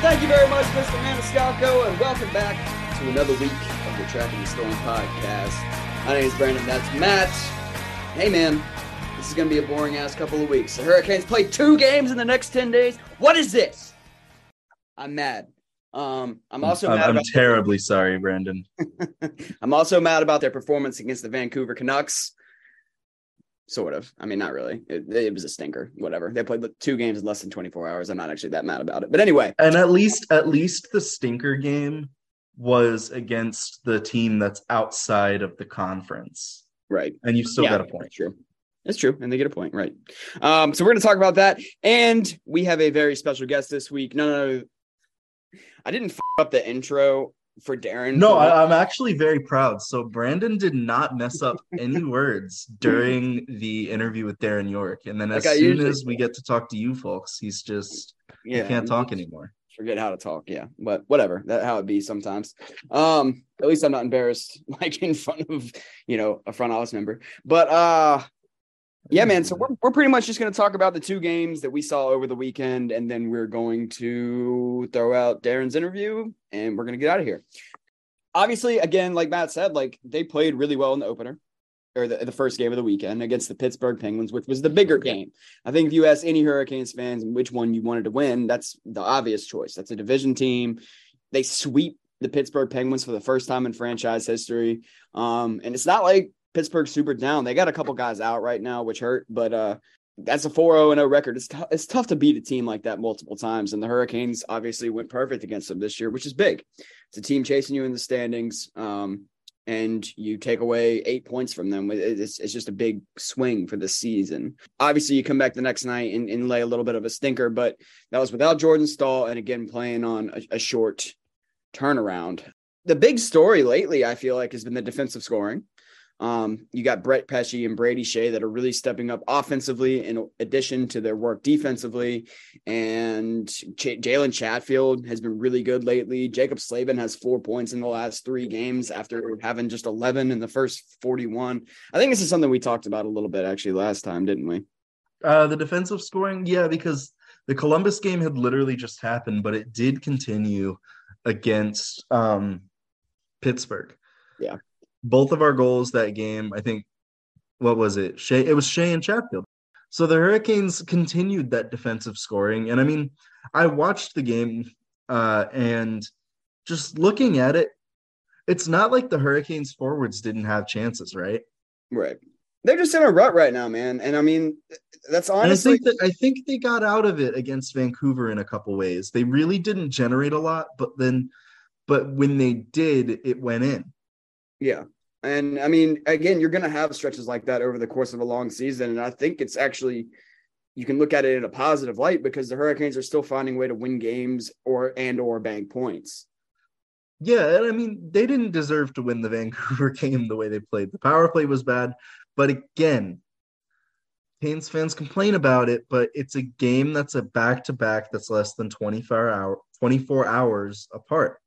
Thank you very much, Mr. Maniscalco, and welcome back to another week of the Tracking the Storm podcast. My name is Brandon. That's Matt. Hey, man, this is going to be a boring ass couple of weeks. The Hurricanes play two games in the next 10 days. What is this? I'm mad. Um, I'm also I'm, I'm terribly sorry, Brandon. I'm also mad about their performance against the Vancouver Canucks. Sort of. I mean, not really. It, it was a stinker. Whatever. They played two games in less than 24 hours. I'm not actually that mad about it. But anyway, And at least, at least the stinker game was against the team that's outside of the conference, right. and you've still Yeah, got a point. That's true. That's true. And they get a point. Right. Um, so we're going to talk about that. And we have a very special guest this week. No, no, no. I didn't f- up the intro for Darren. No, for- I, I'm actually very proud. So Brandon did not mess up any words during the interview with Darren Yorke, and then as Like soon as we get to talk to you folks, he's just yeah, he can't talk anymore. forget how to talk yeah but whatever that how it be sometimes um at least i'm not embarrassed like in front of you know a front office member but uh yeah man so we're, we're pretty much just going to talk about the two games that we saw over the weekend and then we're going to throw out darren's interview and we're going to get out of here obviously again like matt said like they played really well in the opener or the, the first game of the weekend against the Pittsburgh Penguins, which was the bigger game. I think if you ask any Hurricanes fans which one you wanted to win, that's the obvious choice. That's a division team. They sweep the Pittsburgh Penguins for the first time in franchise history. Um, and it's not like Pittsburgh's super down. They got a couple guys out right now, which hurt, but uh, that's a 4-0 0 record. It's, t- it's tough to beat a team like that multiple times. And the Hurricanes obviously went perfect against them this year, which is big. It's a team chasing you in the standings. Um, and you take away eight points from them. It's, it's just a big swing for the season. Obviously, you come back the next night and, and lay a little bit of a stinker, but that was without Jordan Staal and again playing on a, a short turnaround. The big story lately, I feel like, has been the defensive scoring. Um, you got Brett Pesci and Brady Skjei that are really stepping up offensively in addition to their work defensively. And Ch- Jalen Chatfield has been really good lately. Jaccob Slavin has four points in the last three games after having just 11 in the first 41. I think this is something we talked about a little bit actually last time, didn't we? Uh, the defensive scoring, yeah, because the Columbus game had literally just happened, but it did continue against um, Pittsburgh. Yeah. Both of our goals that game, I think, what was it? Skjei, it was Skjei and Chatfield. So the Hurricanes continued that defensive scoring. And I mean, I watched the game uh, and just looking at it, it's not like the Hurricanes forwards didn't have chances, right? Right. They're just in a rut right now, man. And I mean, that's And I honestly think that I think they got out of it against Vancouver in a couple ways. They really didn't generate a lot, but then but when they did, it went in. Yeah. And I mean, again, you're going to have stretches like that over the course of a long season. And I think it's actually, you can look at it in a positive light because the Hurricanes are still finding a way to win games or, and, or bank points. Yeah, and I mean, they didn't deserve to win the Vancouver game the way they played. The power play was bad, but again, Canes fans complain about it, but it's a game that's a back to back that's less than 24 hour 24 hours apart.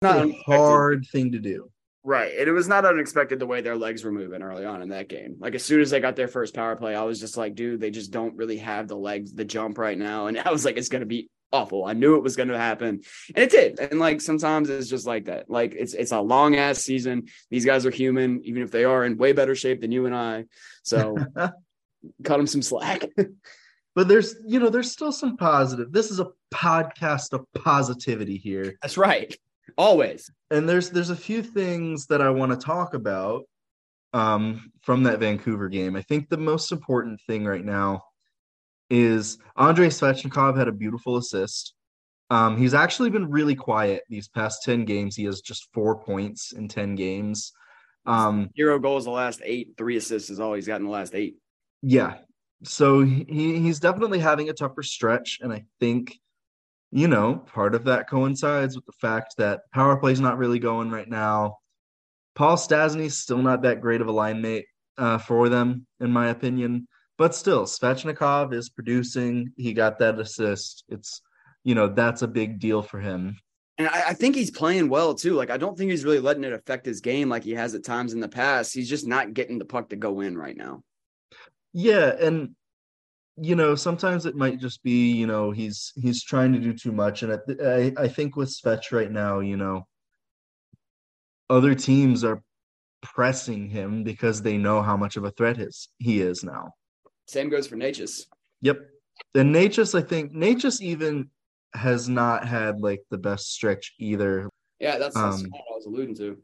Not a hard thing to do. Right. And it was not unexpected the way their legs were moving early on in that game. Like as soon as they got their first power play, I was just like, dude, they just don't really have the legs, the jump right now. And I was like, it's gonna be awful. I knew it was gonna happen. And it did. And like sometimes it's just like that. Like it's it's a long ass season. These guys are human, even if they are in way better shape than you and I. So cut him some slack. But there's, you know, there's still some positive. This is a podcast of positivity here. That's right. Always. And there's there's a few things that I want to talk about um from that Vancouver game. I think the most important thing right now is Andrei Svechnikov had a beautiful assist. Um, he's actually been really quiet these past 10 games. He has just four points in 10 games. Um, Zero goals the last eight, three assists is all he's got in the last eight. yeah. So he, he's definitely having a tougher stretch. And I think, you know, part of that coincides with the fact that power play's not really going right now. Paul Stastny's still not that great of a line mate uh, for them, in my opinion. But still, Svechnikov is producing. He got that assist. It's, you know, that's a big deal for him. And I, I think he's playing well too. Like I don't think he's really letting it affect his game like he has at times in the past. He's just not getting the puck to go in right now. Yeah, and you know, sometimes it might just be, you know, he's he's trying to do too much, and I I, I think with Svech right now, you know, other teams are pressing him because they know how much of a threat his he is now. Same goes for Necas. Yep, and Necas, I think Necas even has not had like the best stretch either. Yeah, that's, that's Um, what I was alluding to.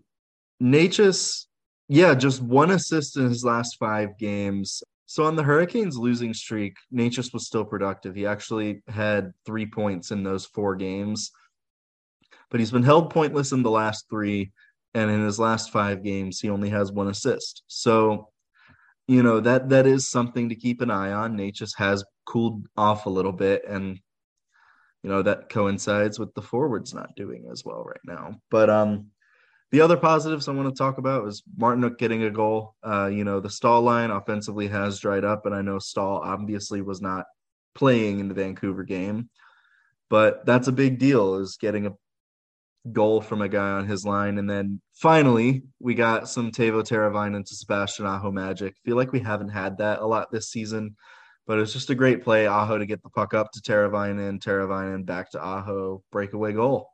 Necas, yeah, just one assist in his last five games. So on the Hurricanes losing streak, Necas was still productive. He actually had three points in those four games, but he's been held pointless in the last three, and in his last five games, he only has one assist. So, you know that that is something to keep an eye on. Necas has cooled off a little bit, and you know that coincides with the forwards not doing as well right now. But um, the other positives I want to talk about is Martinook getting a goal. Uh, you know, the Staal line offensively has dried up, and I know Staal obviously was not playing in the Vancouver game, but that's a big deal is getting a goal from a guy on his line. And then finally, we got some Teuvo Teravainen to Sebastian Aho magic. feel like we haven't had that a lot this season, but it's just a great play. Aho to get the puck up to Teravainen, Teravainen back to Aho, breakaway goal.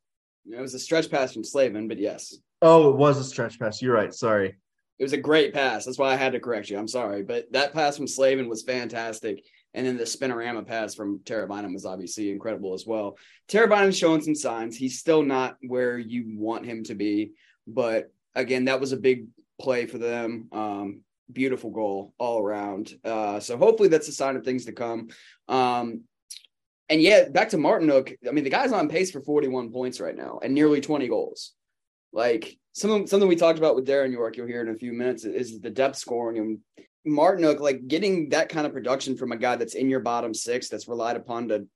It was a stretch pass from Slavin, but yes, Oh, it was a stretch pass. You're right. Sorry. it was a great pass. That's why I had to correct you. I'm sorry, but that pass from Slavin was fantastic. And then the spinorama pass from Teravainen was obviously incredible as well. Teravainen's showing some signs. He's still not where you want him to be, but again, that was a big play for them. Um, beautiful goal all around. Uh, so hopefully that's a sign of things to come. Um, and yeah, back to Martinook. I mean, the guy's on pace for 41 points right now and nearly 20 goals. Like some something we talked about with Darren Yorke, you'll hear in a few minutes, is the depth scoring and Martinook, like getting that kind of production from a guy that's in your bottom six, that's relied upon to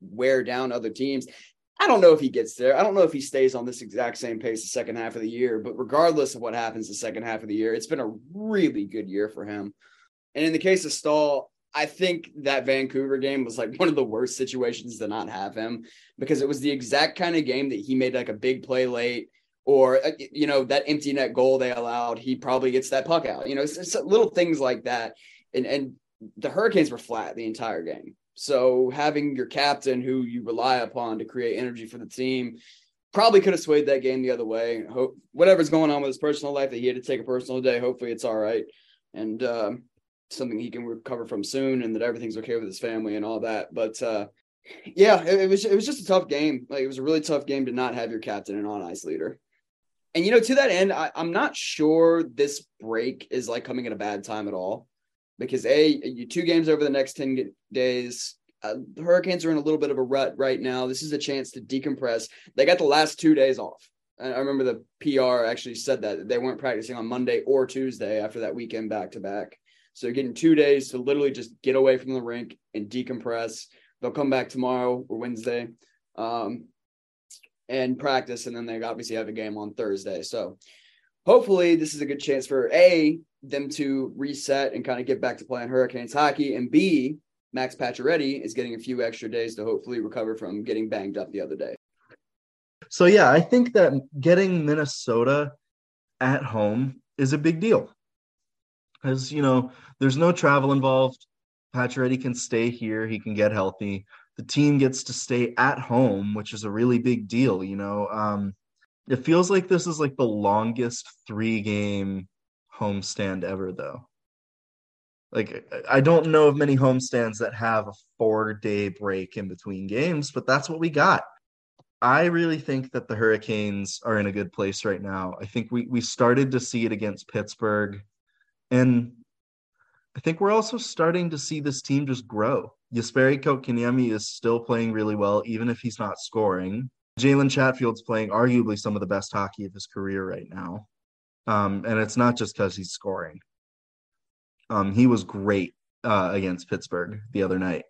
wear down other teams. I don't know if he gets there. I don't know if he stays on this exact same pace the second half of the year, but regardless of what happens the second half of the year, it's been a really good year for him. And in the case of Staal, I think that Vancouver game was like one of the worst situations to not have him because it was the exact kind of game that he made like a big play late or uh, you know that empty net goal they allowed he probably gets that puck out you know it's, it's little things like that. And and the hurricanes were flat the entire game. So having your captain who you rely upon to create energy for the team probably could have swayed that game the other way. Hope whatever's going on with his personal life that he had to take a personal day hopefully it's all right. And um, something he can recover from soon and that everything's okay with his family and all that. But uh yeah it, it was it was just a tough game. Like it was a really tough game to not have your captain and on ice leader and you know, to that end, I, I'm not sure this break is like coming at a bad time at all, because a you two games over the next ten days. Uh, the Hurricanes are in a little bit of a rut right now. This is a chance to decompress. They got the last two days off. I remember the PR actually said that they weren't practicing on Monday or Tuesday after that weekend back to back. So they're getting two days to literally just get away from the rink and decompress. They'll come back tomorrow or Wednesday. Um, and practice, and then they obviously have a game on Thursday. So hopefully, this is a good chance for a them to reset and kind of get back to playing Hurricanes hockey, and b Max Pacioretty is getting a few extra days to hopefully recover from getting banged up the other day. So yeah, I think that getting Minnesota at home is a big deal. Because you know, there's no travel involved. Pacioretty can stay here, he can get healthy. The team gets to stay at home, which is a really big deal, you know. Um, it feels like this is like the longest three game homestand ever though. Like I don't know of many homestands that have a four day break in between games, but that's what we got. I really think that the Hurricanes are in a good place right now. I think we we started to see it against Pittsburgh, and I think we're also starting to see this team just grow. Jesperi Kotkaniemi is still playing really well, even if he's not scoring. Jalen Chatfield's playing arguably some of the best hockey of his career right now. Um, and it's not just because he's scoring. Um, he was great uh, against Pittsburgh the other night.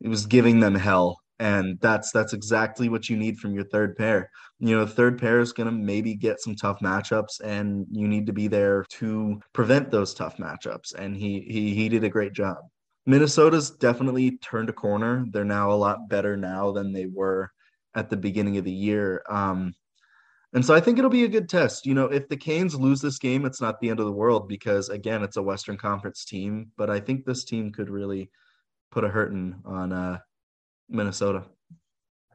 He was giving them hell, and that's that's exactly what you need from your third pair. You know, third pair is going to maybe get some tough matchups, and you need to be there to prevent those tough matchups. And he he he did a great job. Minnesota's definitely turned a corner. They're now a lot better now than they were at the beginning of the year. Um, and so I think it'll be a good test. You know, if the Canes lose this game, it's not the end of the world because again, it's a Western Conference team. But I think this team could really put a hurting on uh, Minnesota.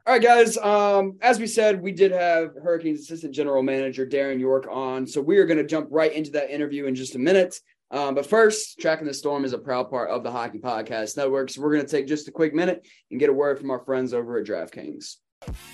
All right, guys. Um, as we said, we did have Hurricanes assistant general manager Darren Yorke on, so we are going to jump right into that interview in just a minute. Um, but first, Tracking the Storm is a proud part of the Hockey Podcast Network, so we're going to take just a quick minute and get a word from our friends over at DraftKings.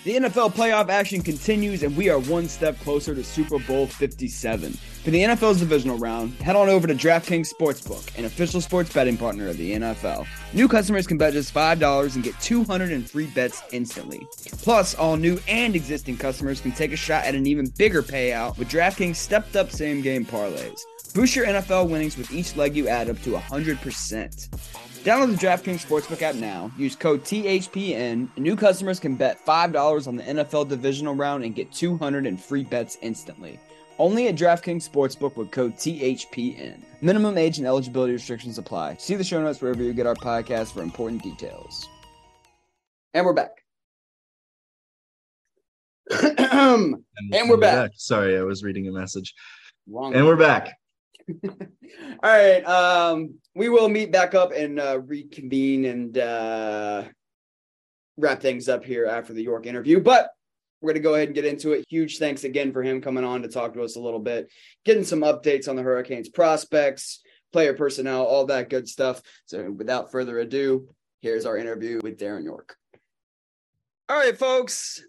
The NFL playoff action continues, and we are one step closer to Super Bowl 57. For the NFL's divisional round, head on over to DraftKings Sportsbook, an official sports betting partner of the NFL. New customers can bet just $5 and get 200 in free bets instantly. Plus, all new and existing customers can take a shot at an even bigger payout with DraftKings stepped up same game parlays. Boost your NFL winnings with each leg you add up to 100%. Download the DraftKings Sportsbook app now. Use code THPN. New customers can bet $5 on the NFL divisional round and get 200 in free bets instantly. Only at DraftKings Sportsbook with code THPN. Minimum age and eligibility restrictions apply. See the show notes wherever you get our podcast for important details. And we're back. and, we're back. Sorry, I was reading a message. Wrong. And we're back. All right. Um, we will meet back up and uh, reconvene and uh, wrap things up here after the Yorke interview. But we're going to go ahead and get into it. Huge thanks again for him coming on to talk to us a little bit, getting some updates on the Hurricanes prospects, player personnel, all that good stuff. So without further ado, here's our interview with Darren Yorke. All right, folks.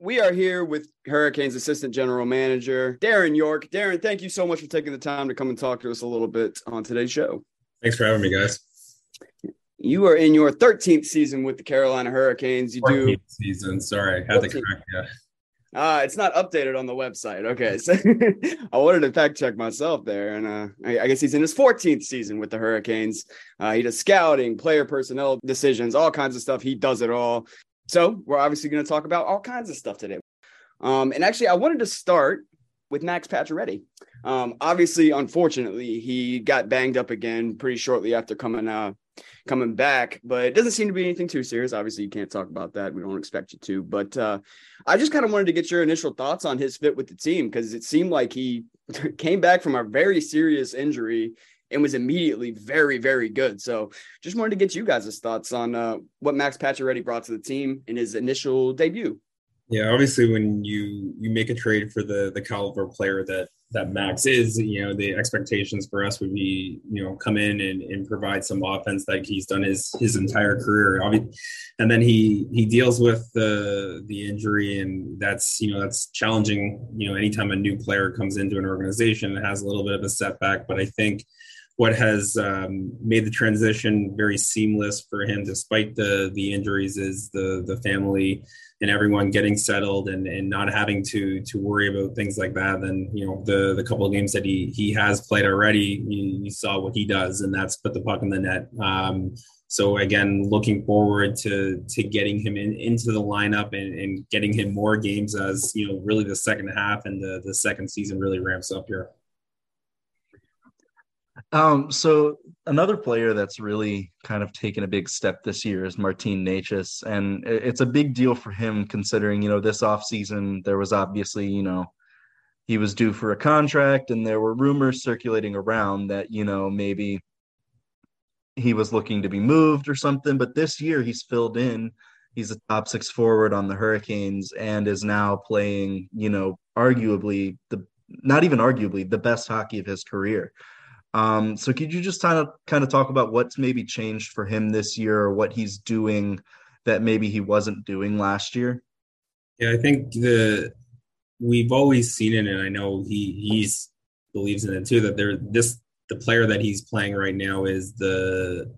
We are here with Hurricanes assistant general manager, Darren Yorke. Darren, thank you so much for taking the time to come and talk to us a little bit on today's show. Thanks for having me, guys. You are in your 13th season with the Carolina Hurricanes. You do season. Sorry, I had to correct you. Uh, it's not updated on the website. Okay, so I wanted to fact check myself there, and uh, I, I, guess he's in his 14th season with the Hurricanes. Uh, he does scouting, player personnel decisions, all kinds of stuff. He does it all. So we're obviously going to talk about all kinds of stuff today. Um, and actually, I wanted to start with Max Pacioretty. Um, obviously, unfortunately, he got banged up again pretty shortly after coming uh, coming back, but it doesn't seem to be anything too serious. Obviously, you can't talk about that. We don't expect you to. But uh, I just kind of wanted to get your initial thoughts on his fit with the team because it seemed like he came back from a very serious injury and was immediately very, very good. So just wanted to get you guys' thoughts on uh, what Max Pacioretty brought to the team in his initial debut. Yeah, obviously, when you you make a trade for the the caliber player that that Max is, you know, the expectations for us would be, you know, come in and, and provide some offense like he's done his his entire career. And then he he deals with the the injury, and that's you know that's challenging. You know, anytime a new player comes into an organization, it has a little bit of a setback. But I think what has um, made the transition very seamless for him, despite the the injuries, is the the family and everyone getting settled and, and not having to to worry about things like that. Then you know the the couple of games that he he has played already, you, you saw what he does, and that's put the puck in the net. Um, so again, looking forward to to getting him in into the lineup and, and getting him more games as you know really the second half and the the second season really ramps up here. Um, so another player that's really kind of taken a big step this year is Martin Necas, and it's a big deal for him considering you know this offseason there was obviously you know he was due for a contract, and there were rumors circulating around that you know maybe he was looking to be moved or something. But this year he's filled in. He's a top six forward on the Hurricanes and is now playing, you know, arguably the not even arguably the best hockey of his career. Um, so could you just kind of kind of talk about what's maybe changed for him this year or what he's doing that maybe he wasn't doing last year? Yeah, I think the we've always seen it, and I know he he's believes in it too. That there this the player that he's playing right now is the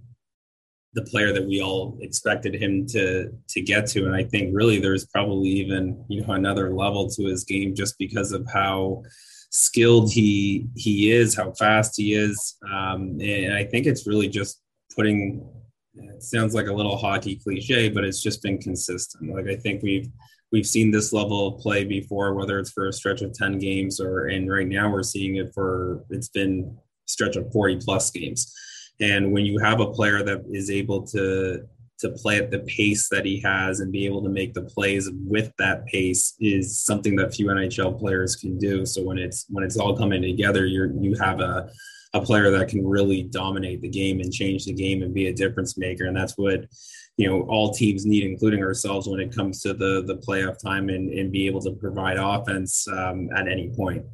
the player that we all expected him to to get to and i think really there's probably even you know another level to his game just because of how skilled he he is how fast he is. Um, and i think it's really just putting it sounds like a little hockey cliche but it's just been consistent. Like i think we've we've seen this level of play before whether it's for a stretch of 10 games or and right now we're seeing it for it's been stretch of 40 plus games. And when you have a player that is able to to play at the pace that he has and be able to make the plays with that pace is something that few NHL players can do. So when it's when it's all coming together, you're you have a a player that can really dominate the game and change the game and be a difference maker. And that's what you know all teams need, including ourselves, when it comes to the the playoff time and, and be able to provide offense um, at any point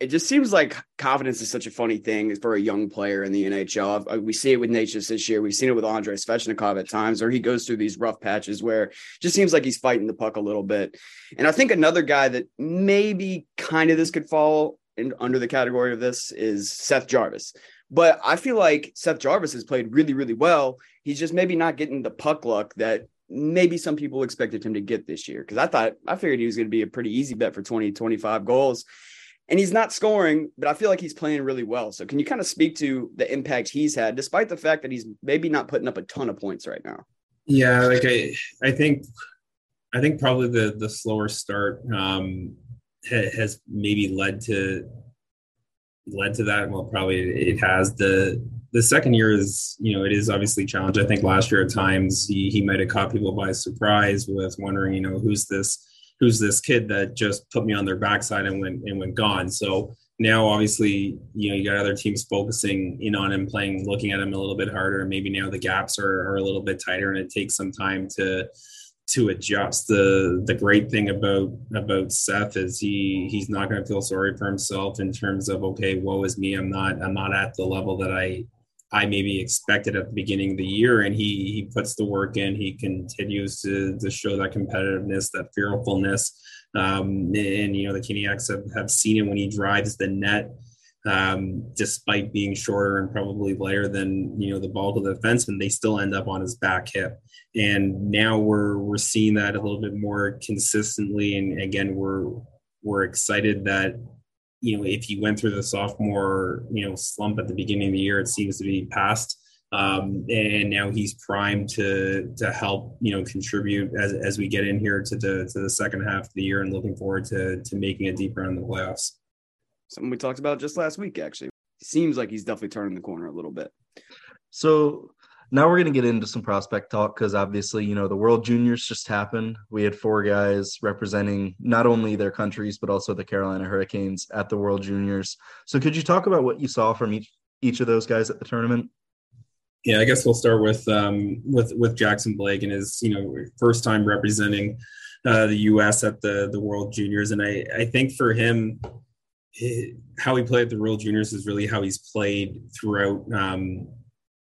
it just seems like confidence is such a funny thing for a young player in the NHL. We see it with Necas this year. We've seen it with Andrei Svechnikov at times, or he goes through these rough patches where just seems like he's fighting the puck a little bit. And I think another guy that maybe kind of this could fall in, under the category of this is Seth Jarvis. But I feel like Seth Jarvis has played really, really well. He's just maybe not getting the puck luck that maybe some people expected him to get this year. Cause I thought, I figured he was going to be a pretty easy bet for 20, 25 goals and he's not scoring, but I feel like he's playing really well. So can you kind of speak to the impact he's had, despite the fact that he's maybe not putting up a ton of points right now? Yeah, like I, I think, I think probably the the slower start um, ha, has maybe led to led to that. Well, probably it has the the second year is you know it is obviously challenged. I think last year at times he he might have caught people by surprise with wondering you know who's this who's this kid that just put me on their backside and went and went gone. So now obviously you know you got other teams focusing in on him playing looking at him a little bit harder. Maybe now the gaps are, are a little bit tighter and it takes some time to to adjust. The the great thing about about Seth is he he's not going to feel sorry for himself in terms of okay woe is me. I'm not I'm not at the level that I I maybe expected at the beginning of the year. And he he puts the work in. He continues to, to show that competitiveness, that fearfulness. Um, and you know the Canadiens have, have seen it when he drives the net, um, despite being shorter and probably lighter than you know the bulk of the defenseman, they still end up on his back hip. And now we're we're seeing that a little bit more consistently. And again, we're we're excited that you know, if he went through the sophomore, you know, slump at the beginning of the year, it seems to be past. Um, and now he's primed to to help, you know, contribute as, as we get in here to the to the second half of the year, and looking forward to to making a deep run in the playoffs. Something we talked about just last week, actually. Seems like he's definitely turning the corner a little bit. So now we're going to get into some prospect talk because obviously, you know, the World Juniors just happened. We had four guys representing not only their countries but also the Carolina Hurricanes at the World Juniors. So, could you talk about what you saw from each each of those guys at the tournament? Yeah, I guess we'll start with um, with with Jackson Blake and his you know first time representing uh, the U.S. at the the World Juniors, and I I think for him. how he played at the World Juniors is really how he's played throughout um,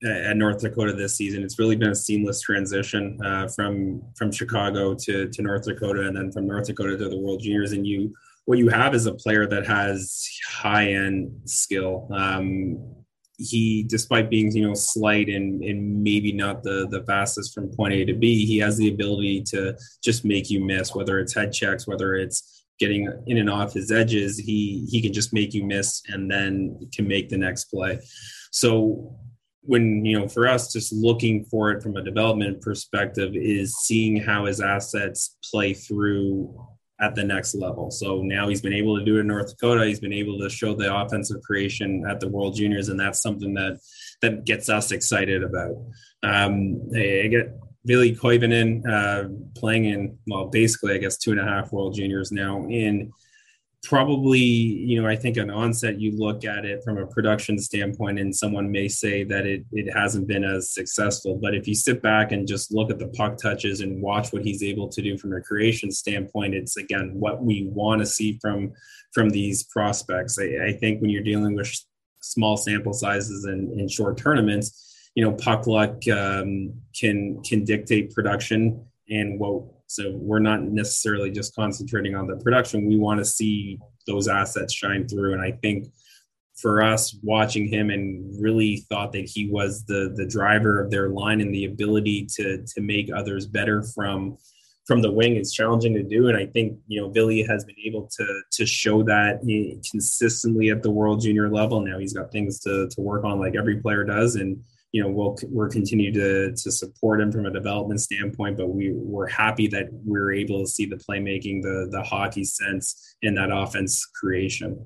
at North Dakota this season. It's really been a seamless transition uh, from from Chicago to to North Dakota, and then from North Dakota to the World Juniors. And you, what you have is a player that has high end skill. Um, he, despite being you know slight and and maybe not the the fastest from point A to B, he has the ability to just make you miss. Whether it's head checks, whether it's getting in and off his edges, he he can just make you miss and then can make the next play. So when you know for us just looking for it from a development perspective is seeing how his assets play through at the next level. So now he's been able to do it in north dakota. He's been able to show the offensive creation at the world juniors and that's something that that gets us excited about. Um i get Ville Koivunen, uh, playing in well basically i guess two and a half world juniors now in probably you know i think an onset you look at it from a production standpoint and someone may say that it, it hasn't been as successful but if you sit back and just look at the puck touches and watch what he's able to do from a creation standpoint it's again what we want to see from from these prospects I, I think when you're dealing with small sample sizes and in short tournaments, you know, puck luck um, can can dictate production and what. So we're not necessarily just concentrating on the production. We want to see those assets shine through, and I think for us watching him and really thought that he was the the driver of their line and the ability to to make others better from from the wing is challenging to do. And i think you know Ville has been able to to show that eh, consistently at the world junior level. Now he's got things to to work on like every player does. And you know we'll we'll continue to to support him from a development standpoint but we we're happy that we're able to see the playmaking the the hockey sense in that offense creation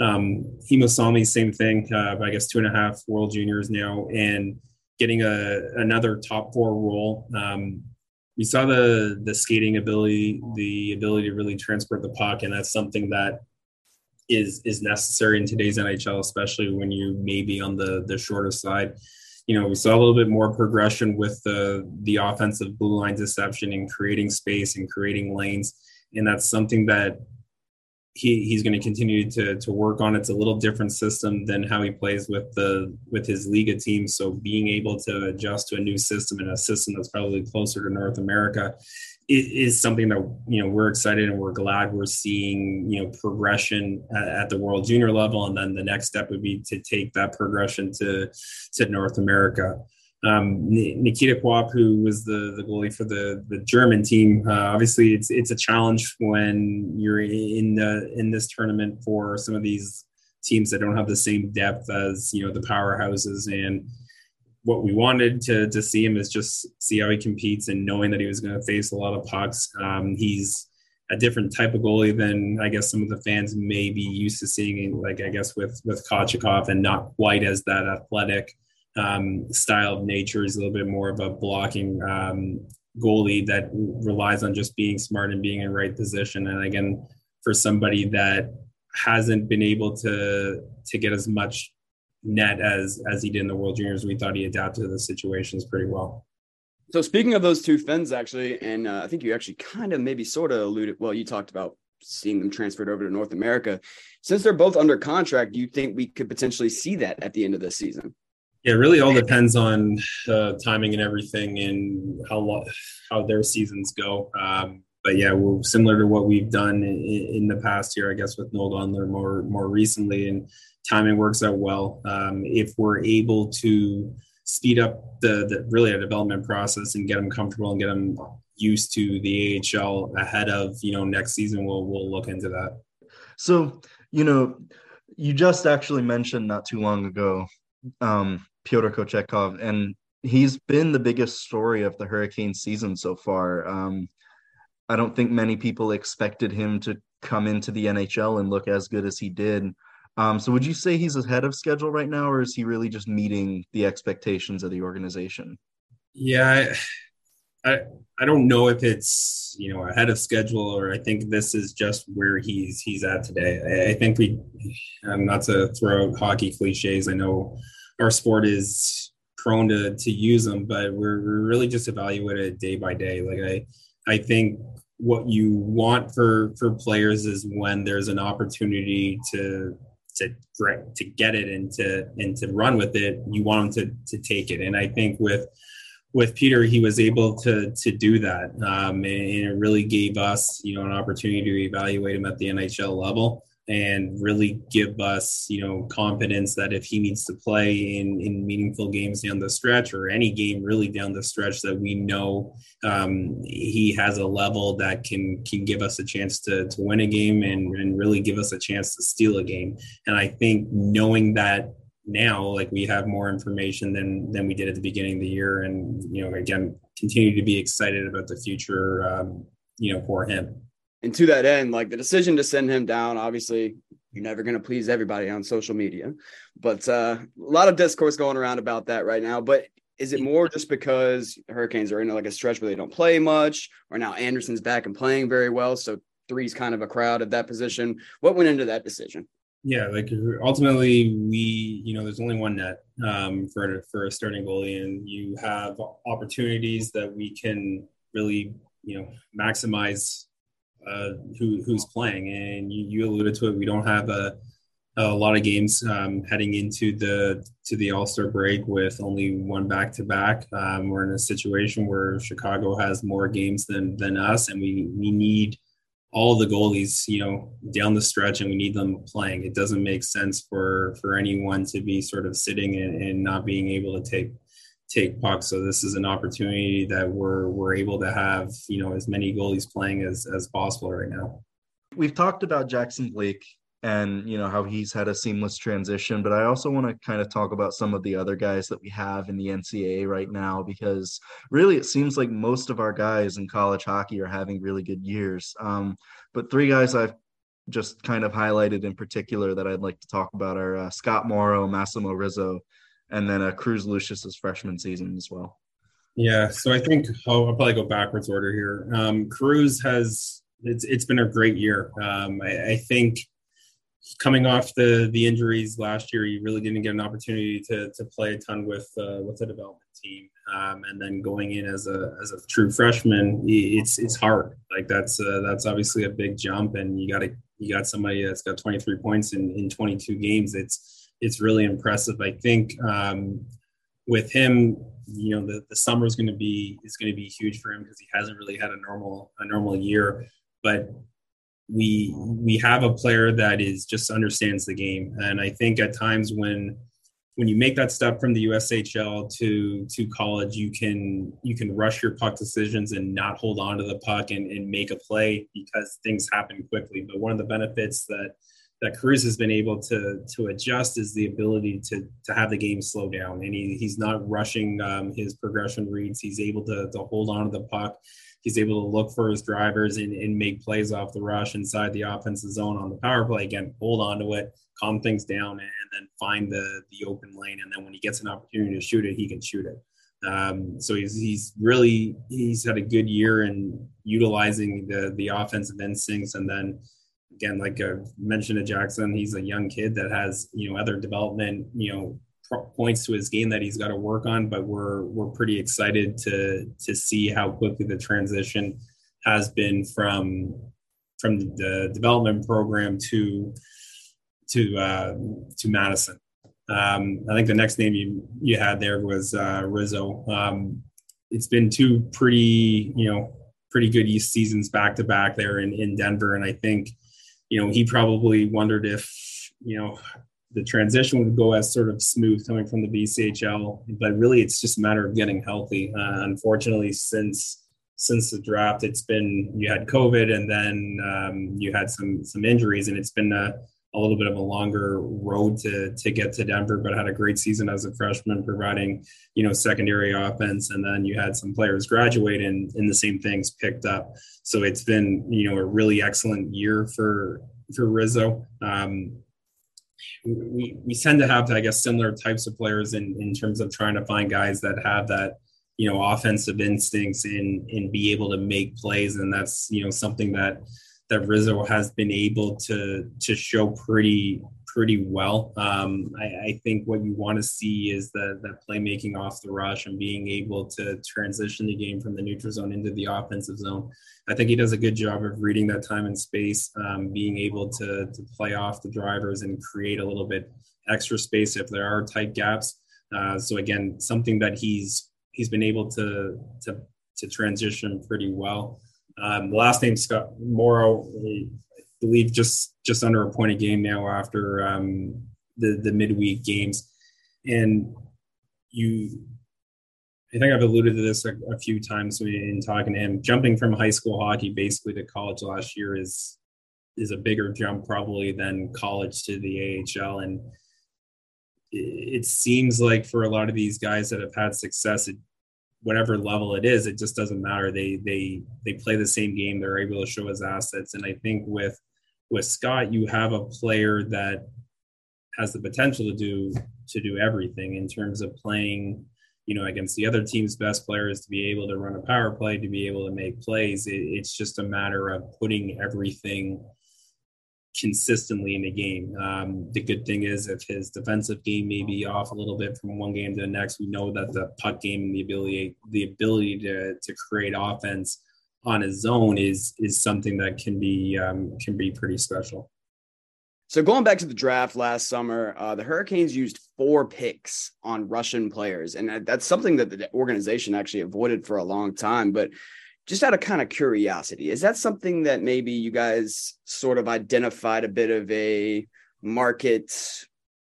um, Heimosalmi, same thing. Uh, I guess two and a half World Juniors now, and getting a another top four role. Um, we saw the the skating ability, the ability to really transport the puck, and that's something that is is necessary in today's NHL, especially when you may be on the the shorter side. You know, we saw a little bit more progression with the the offensive blue line deception and creating space and creating lanes, and that's something that he he's going to continue to to work on. It's a little different system than how he plays with the with his Liiga team. So being able to adjust to a new system and a system that's probably closer to North America is something that you know we're excited and we're glad we're seeing you know progression at, the world junior level and then the next step would be to take that progression to to north america um, Nikita Quapp, who was the, the goalie for the, the German team. Uh, obviously, it's it's a challenge when you're in the in this tournament for some of these teams that don't have the same depth as you know the powerhouses. And what we wanted to to see him is just see how he competes and knowing that he was going to face a lot of pucks. Um, he's a different type of goalie than I guess some of the fans may be used to seeing, like I guess with with Kochetkov, and not quite as that athletic um, style of nature is a little bit more of a blocking um, goalie that relies on just being smart and being in right position. And again, for somebody that hasn't been able to to get as much net as as he did in the World Juniors, we thought he adapted to the situations pretty well. So speaking of those two Finns, actually, and uh, I think you actually kind of maybe sort of alluded. Well, you talked about seeing them transferred over to North America. Since they're both under contract, do you think we could potentially see that at the end of this season? Yeah, it really all depends on uh, timing and everything, and how lo- how their seasons go. Um, but yeah, we're similar to what we've done in, in the past year, I guess, with Noel Gunler more more recently, and timing works out well. Um, if we're able to speed up the, the really a development process and get them comfortable and get them used to the AHL ahead of you know next season, we'll we'll look into that. So you know, you just actually mentioned not too long ago um, Pyotr Kochetkov, and he's been the biggest story of the Hurricane season so far. Um, I don't think many people expected him to come into the NHL and look as good as he did. Um, so, would you say he's ahead of schedule right now, or is he really just meeting the expectations of the organization? Yeah, I, I, I don't know if it's you know ahead of schedule, or I think this is just where he's he's at today. I, I think we, um, not to throw out hockey cliches. I know our sport is prone to to use them, but we're, we're really just evaluate it day by day. Like I I think what you want for for players is when there's an opportunity to to to get it and to and to run with it, you want them to to take it. And I think with with Peter, he was able to to do that, um, and, and, it really gave us, you know, an opportunity to evaluate him at the NHL level and really give us, you know, confidence that if he needs to play in, in meaningful games down the stretch or any game really down the stretch, that we know um, he has a level that can can give us a chance to, to win a game and, and really give us a chance to steal a game. And I think knowing that now, like we have more information than than we did at the beginning of the year, and you know, again, continue to be excited about the future, um, you know, for him and to that end, like the decision to send him down, obviously you're never going to please everybody on social media, but uh, a lot of discourse going around about that right now. But is it more just because Hurricanes are in like a stretch where they don't play much, or now Andersen's back and playing very well, so three's kind of a crowd at that position? What went into that decision? Yeah, like ultimately, we you know there's only one net um, for for a starting goalie, and you have opportunities that we can really you know maximize uh, who who's playing. And you, you alluded to it. We don't have a a lot of games um, heading into the to the All Star break with only one back to back. We're in a situation where Chicago has more games than than us, and we we need all the goalies, you know, down the stretch, and we need them playing. It doesn't make sense for for anyone to be sort of sitting and, and not being able to take take pucks. So this is an opportunity that we're we're able to have, you know, as many goalies playing as as possible right now. We've talked about Jackson Blake and you know how he's had a seamless transition but i also want to kind of talk about some of the other guys that we have in the ncaa right now because really it seems like most of our guys in college hockey are having really good years um, but three guys i've just kind of highlighted in particular that i'd like to talk about are uh, scott morrow massimo rizzo and then uh, cruz lucius's freshman season as well yeah so i think i'll, I'll probably go backwards order here um, cruz has it's, it's been a great year um, I, I think coming off the the injuries last year, you really didn't get an opportunity to to play a ton with uh, with the development team, um, and then going in as a as a true freshman, it's it's hard. Like that's uh, that's obviously a big jump, and you got to you got somebody that's got 23 points in in 22 games. It's it's really impressive. I think um, with him, you know, the the summer is going to be is going to be huge for him because he hasn't really had a normal a normal year, but we we have a player that is just understands the game and i think at times when when you make that step from the USHL to to college, you can you can rush your puck decisions and not hold on to the puck and, and make a play because things happen quickly. But one of the benefits that that Cruz has been able to to adjust is the ability to to have the game slow down, and he, he's not rushing um, his progression reads. He's able to to hold on to the puck he's able to look for his drivers and, and make plays off the rush inside the offensive zone on the power play. Again, hold on to it, calm things down, and then find the the open lane. And then when he gets an opportunity to shoot it, he can shoot it. Um, so he's he's really he's had a good year in utilizing the the offensive instincts, and then again, like I mentioned to Jackson, he's a young kid that has you know other development you know points to his game that he's got to work on, but we're we're pretty excited to to see how quickly the transition has been from from the development program to to uh, to Madison. Um, I think the next name you you had there was uh, Rizzo. Um, it's been two pretty you know pretty good East seasons back to back there in in Denver, and I think you know he probably wondered if you know the transition would go as sort of smooth coming from the BCHL, but really it's just a matter of getting healthy. Uh, unfortunately, since since the draft, it's been you had COVID and then um, you had some some injuries, and it's been a, a, little bit of a longer road to to get to Denver. But had a great season as a freshman, providing you know secondary offense, and then you had some players graduate, and and the same things picked up. So it's been you know a really excellent year for for Rizzo. Um, we, we tend to have, I guess, similar types of players in, in terms of trying to find guys that have that, you know, offensive instincts and, and be able to make plays. And that's, you know, something that, that Rizzo has been able to, to show pretty, pretty well. Um, I, I, think what you want to see is that that playmaking off the rush and being able to transition the game from the neutral zone into the offensive zone. I think he does a good job of reading that time and space, um, being able to to play off the drivers and create a little bit extra space if there are tight gaps. Uh, so again, something that he's he's been able to to to transition pretty well. Um, last name Scott Morrow I believe just just under a point a game now after um, the the midweek games, and you. I think I've alluded to this a, a few times in talking to him. Jumping from high school hockey basically to college last year is is a bigger jump probably than college to the AHL, and it, it seems like for a lot of these guys that have had success, it, whatever level it is, it just doesn't matter. They they they play the same game. They're able to show his assets, and I think with with Scott, you have a player that has the potential to do to do everything in terms of playing, you know, against the other team's best players to be able to run a power play, to be able to make plays. It, it's just a matter of putting everything consistently in the game. Um, the good thing is if his defensive game may be off a little bit from one game to the next, we know that the puck game and the ability the ability to to create offense on his own is is something that can be um, can be pretty special. So going back to the draft last summer, uh, the Hurricanes used four picks on Russian players, and that's something that the organization actually avoided for a long time. But just out of kind of curiosity, is that something that maybe you guys sort of identified a bit of a market,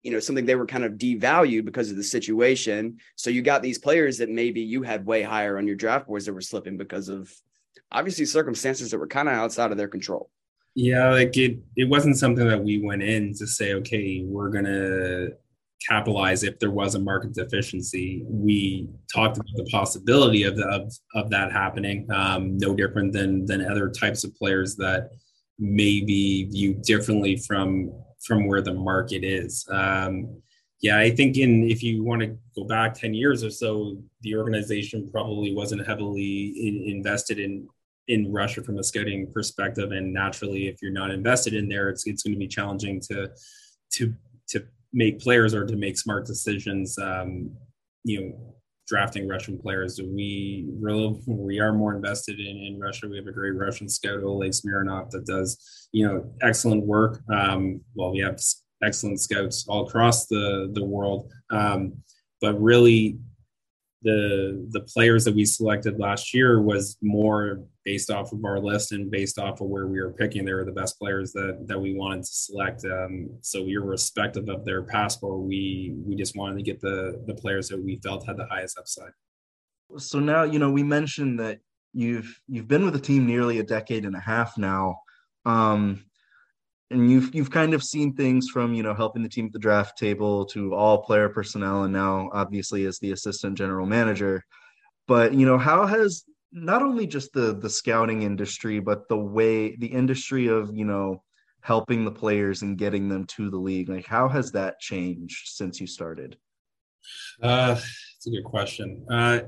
you know, something they were kind of devalued because of the situation? So you got these players that maybe you had way higher on your draft boards that were slipping because of obviously circumstances that were kind of outside of their control. Yeah, like it it wasn't something that we went in to say, okay, we're gonna capitalize if there was a market deficiency. We talked about the possibility of of, of that happening. Um, no different than than other types of players that may be viewed differently from from where the market is. Um, yeah, I think in if you want to go back ten years or so, the organization probably wasn't heavily in, invested in in Russia from a scouting perspective. And naturally, if you're not invested in there, it's it's going to be challenging to to to make players or to make smart decisions. Um, you know, drafting Russian players. We really we are more invested in, in Russia. We have a great Russian scout, Oleg Smirnov, that does you know excellent work. Um, well, we have excellent scouts all across the the world, um, but really the the players that we selected last year was more based off of our list and based off of where we were picking. They were the best players that that we wanted to select. Um, so irrespective of their passport, we we just wanted to get the the players that we felt had the highest upside. So now you know we mentioned that you've you've been with the team nearly a decade and a half now. Um, and you've you've kind of seen things from you know helping the team at the draft table to all player personnel and now obviously as the assistant general manager. But you know how has not only just the the scouting industry but the way the industry of you know helping the players and getting them to the league like how has that changed since you started? Uh it's a good question. Uh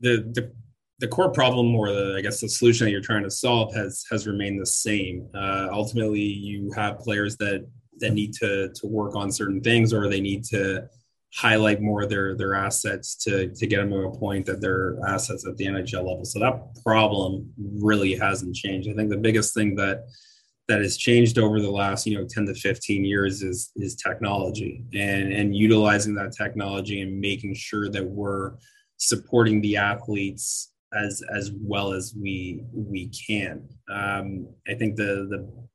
the the the core problem or the i guess the solution that you're trying to solve has has remained the same. Uh, ultimately you have players that that need to to work on certain things or they need to highlight more their their assets to to get them to a point that they're assets at the nhl level. So that problem really hasn't changed. I think the biggest thing that that has changed over the last you know 10 to 15 years is is technology and and utilizing that technology and making sure that we're supporting the athletes as as well as we we can. Um, I think the the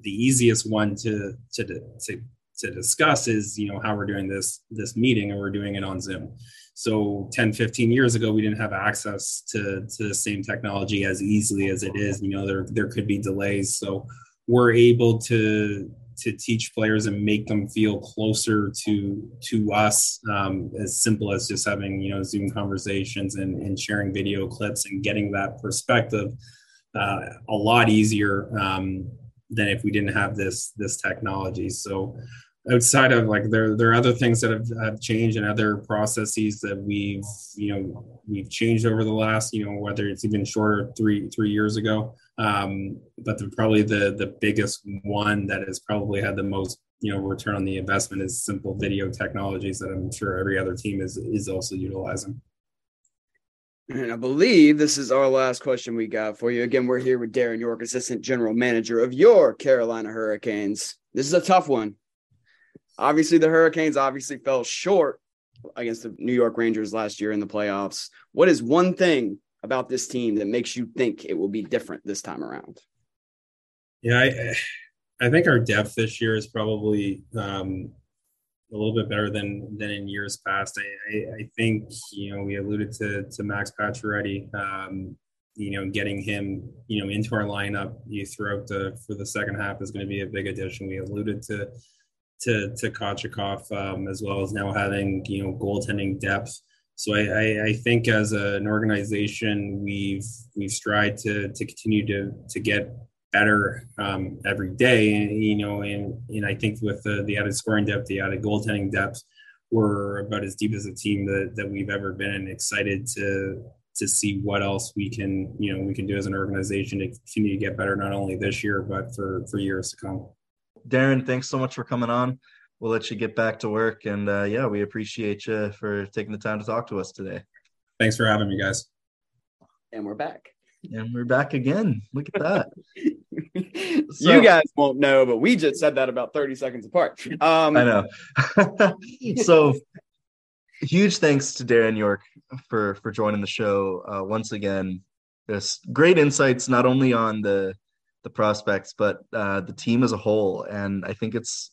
the easiest one to to to to discuss is you know how we're doing this this meeting and we're doing it on zoom. So 10 15 years ago we didn't have access to to the same technology as easily as it is. You know there there could be delays. So we're able to to teach players and make them feel closer to to us um, as simple as just having you know zoom conversations and, and sharing video clips and getting that perspective uh, a lot easier um, than if we didn't have this this technology. So outside of like there there are other things that have, have changed and other processes that we've you know we've changed over the last you know whether it's even shorter three three years ago um, but the, probably the the biggest one that has probably had the most you know return on the investment is simple video technologies that i'm sure every other team is is also utilizing and I believe this is our last question we got for you. Again, we're here with Darren Yorke, Assistant General Manager of your Carolina Hurricanes. This is a tough one obviously the Hurricanes obviously fell short against the New York Rangers last year in the playoffs. What is one thing about this team that makes you think it will be different this time around? Yeah, I, I think our depth this year is probably um, a little bit better than than in years past. I, I, I think you know we alluded to to Max Pacioretty. Um, you know, getting him you know into our lineup you throughout the for the second half is going to be a big addition. We alluded to to to Kochetkov, um, as well as now having you know goaltending depth. So I, I, I think as a, an organization, we've we've strived to to continue to to get better um, every day. And, you know, and and I think with the, the added scoring depth, the added goaltending depth, we're about as deep as a team that, that we've ever been. And excited to to see what else we can you know we can do as an organization to continue to get better, not only this year but for for years to come. Darren, thanks so much for coming on. We'll let you get back to work. And uh, yeah, we appreciate you for taking the time to talk to us today. Thanks for having me, guys. And we're back. And we're back again. Look at that. So- you guys won't know, but we just said that about 30 seconds apart. Um, I know. so huge thanks to Darren Yorke for for joining the show uh, once again. This great insights not only on the the prospects but uh, the team as a whole, and I think it's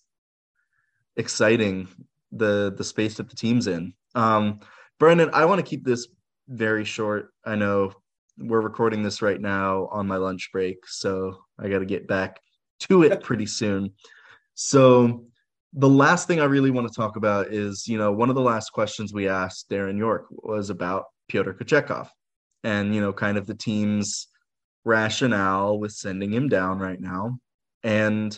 exciting the the space that the team's in. Um, Brendan, I want to keep this very short. I know we're recording this right now on my lunch break, so I got to get back to it pretty soon. So the last thing I really want to talk about is, you know, one of the last questions we asked Darren Yorke was about Pyotr Kochetkov and, you know, kind of the team's rationale with sending him down right now. And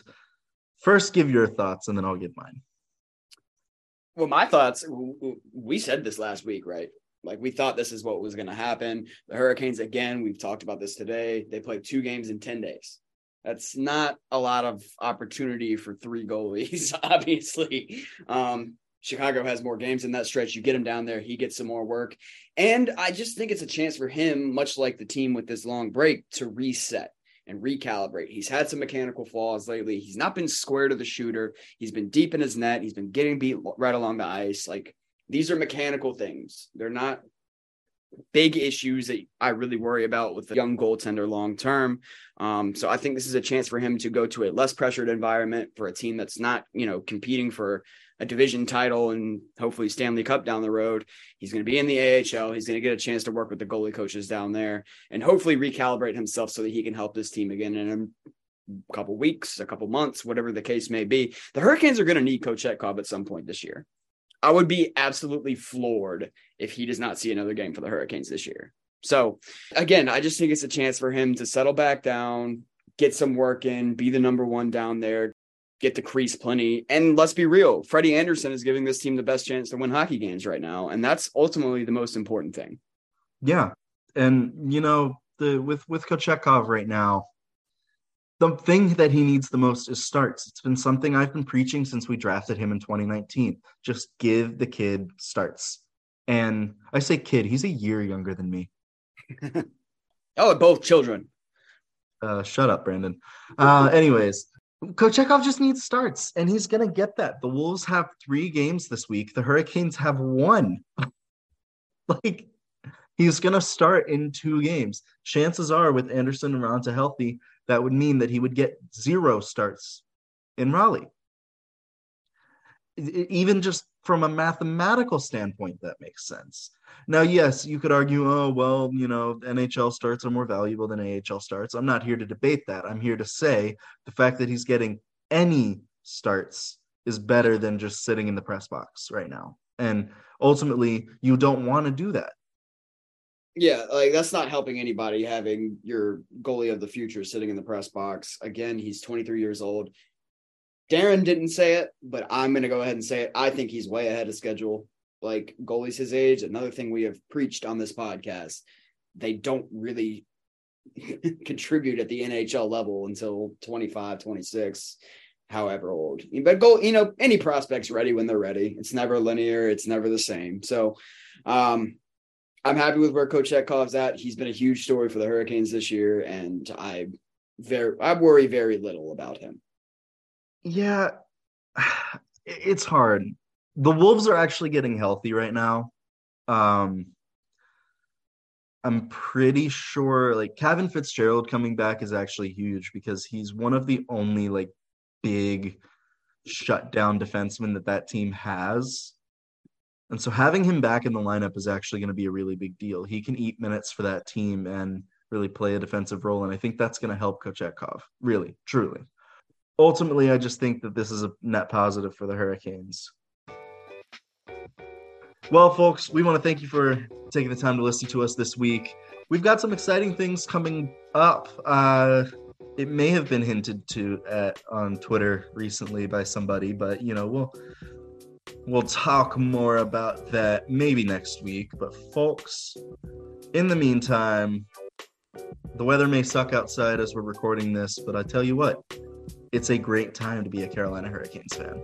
first, give your thoughts and then I'll give mine. well, my thoughts, we said this last week, right? Like we thought this is what was going to happen. The Hurricanes, again, we've talked about this today. They played two games in 10 days. That's not a lot of opportunity for three goalies, obviously. Um, Chicago has more games in that stretch. You get him down there, he gets some more work. And I just think it's a chance for him, much like the team with this long break, to reset and recalibrate. He's had some mechanical flaws lately. He's not been square to the shooter. He's been deep in his net. He's been getting beat right along the ice. Like these are mechanical things. They're not big issues that I really worry about with the young goaltender long term. Um, so I think this is a chance for him to go to a less pressured environment for a team that's not, you know, competing for a division title and hopefully Stanley Cup down the road. He's going to be in the AHL. He's going to get a chance to work with the goalie coaches down there and hopefully recalibrate himself so that he can help this team again in a couple weeks, a couple months, whatever the case may be. The Hurricanes are going to need Kochetkov at some point this year. I would be absolutely floored if he does not see another game for the Hurricanes this year. So again, I just think it's a chance for him to settle back down, get some work in, be the number one down there, get the crease plenty. And let's be real, Freddie Andersen is giving this team the best chance to win hockey games right now. And that's ultimately the most important thing. Yeah. And you know, the with with Kochetkov right now, the thing that he needs the most is starts. It's been something I've been preaching since we drafted him in 2019. Just give the kid starts. And I say kid, he's a year younger than me. Oh, both children. Uh, shut up, Brandon. Uh, anyways, Kochetkov just needs starts, and he's gonna get that. The Wolves have three games this week. The Hurricanes have one. like he's gonna start in two games. Chances are, with Andersen and Raanta healthy, that would mean that he would get zero starts in Raleigh. Even just from a mathematical standpoint, that makes sense. Now, yes, you could argue, oh, well, you know, NHL starts are more valuable than AHL starts. I'm not here to debate that. I'm here to say the fact that he's getting any starts is better than just sitting in the press box right now. And ultimately, you don't want to do that. Yeah, like that's not helping anybody having your goalie of the future sitting in the press box. Again, he's 23 years old. Darren didn't say it, but I'm going to go ahead and say it. I think he's way ahead of schedule. Like goalies his age, another thing we have preached on this podcast, they don't really contribute at the NHL level until 25, 26, however old. But goal, you know, any prospect's ready when they're ready. It's never linear, it's never the same. So, um, I'm happy with where Kochetkov's at. He's been a huge story for the Hurricanes this year, and I very I worry very little about him. Yeah, it's hard. The Wolves are actually getting healthy right now. Um, I'm pretty sure like Kevin Fitzgerald coming back is actually huge because he's one of the only like big shutdown defensemen that that team has. And so having him back in the lineup is actually going to be a really big deal. He can eat minutes for that team and really play a defensive role. And I think that's going to help Kochetkov, really, truly. Ultimately, I just think that this is a net positive for the Hurricanes. Well, folks, we want to thank you for taking the time to listen to us this week. We've got some exciting things coming up. Uh, it may have been hinted to at, on Twitter recently by somebody, but you know, we'll we'll talk more about that maybe next week. But folks, in the meantime, the weather may suck outside as we're recording this, but I tell you what, it's a great time to be a Carolina Hurricanes fan.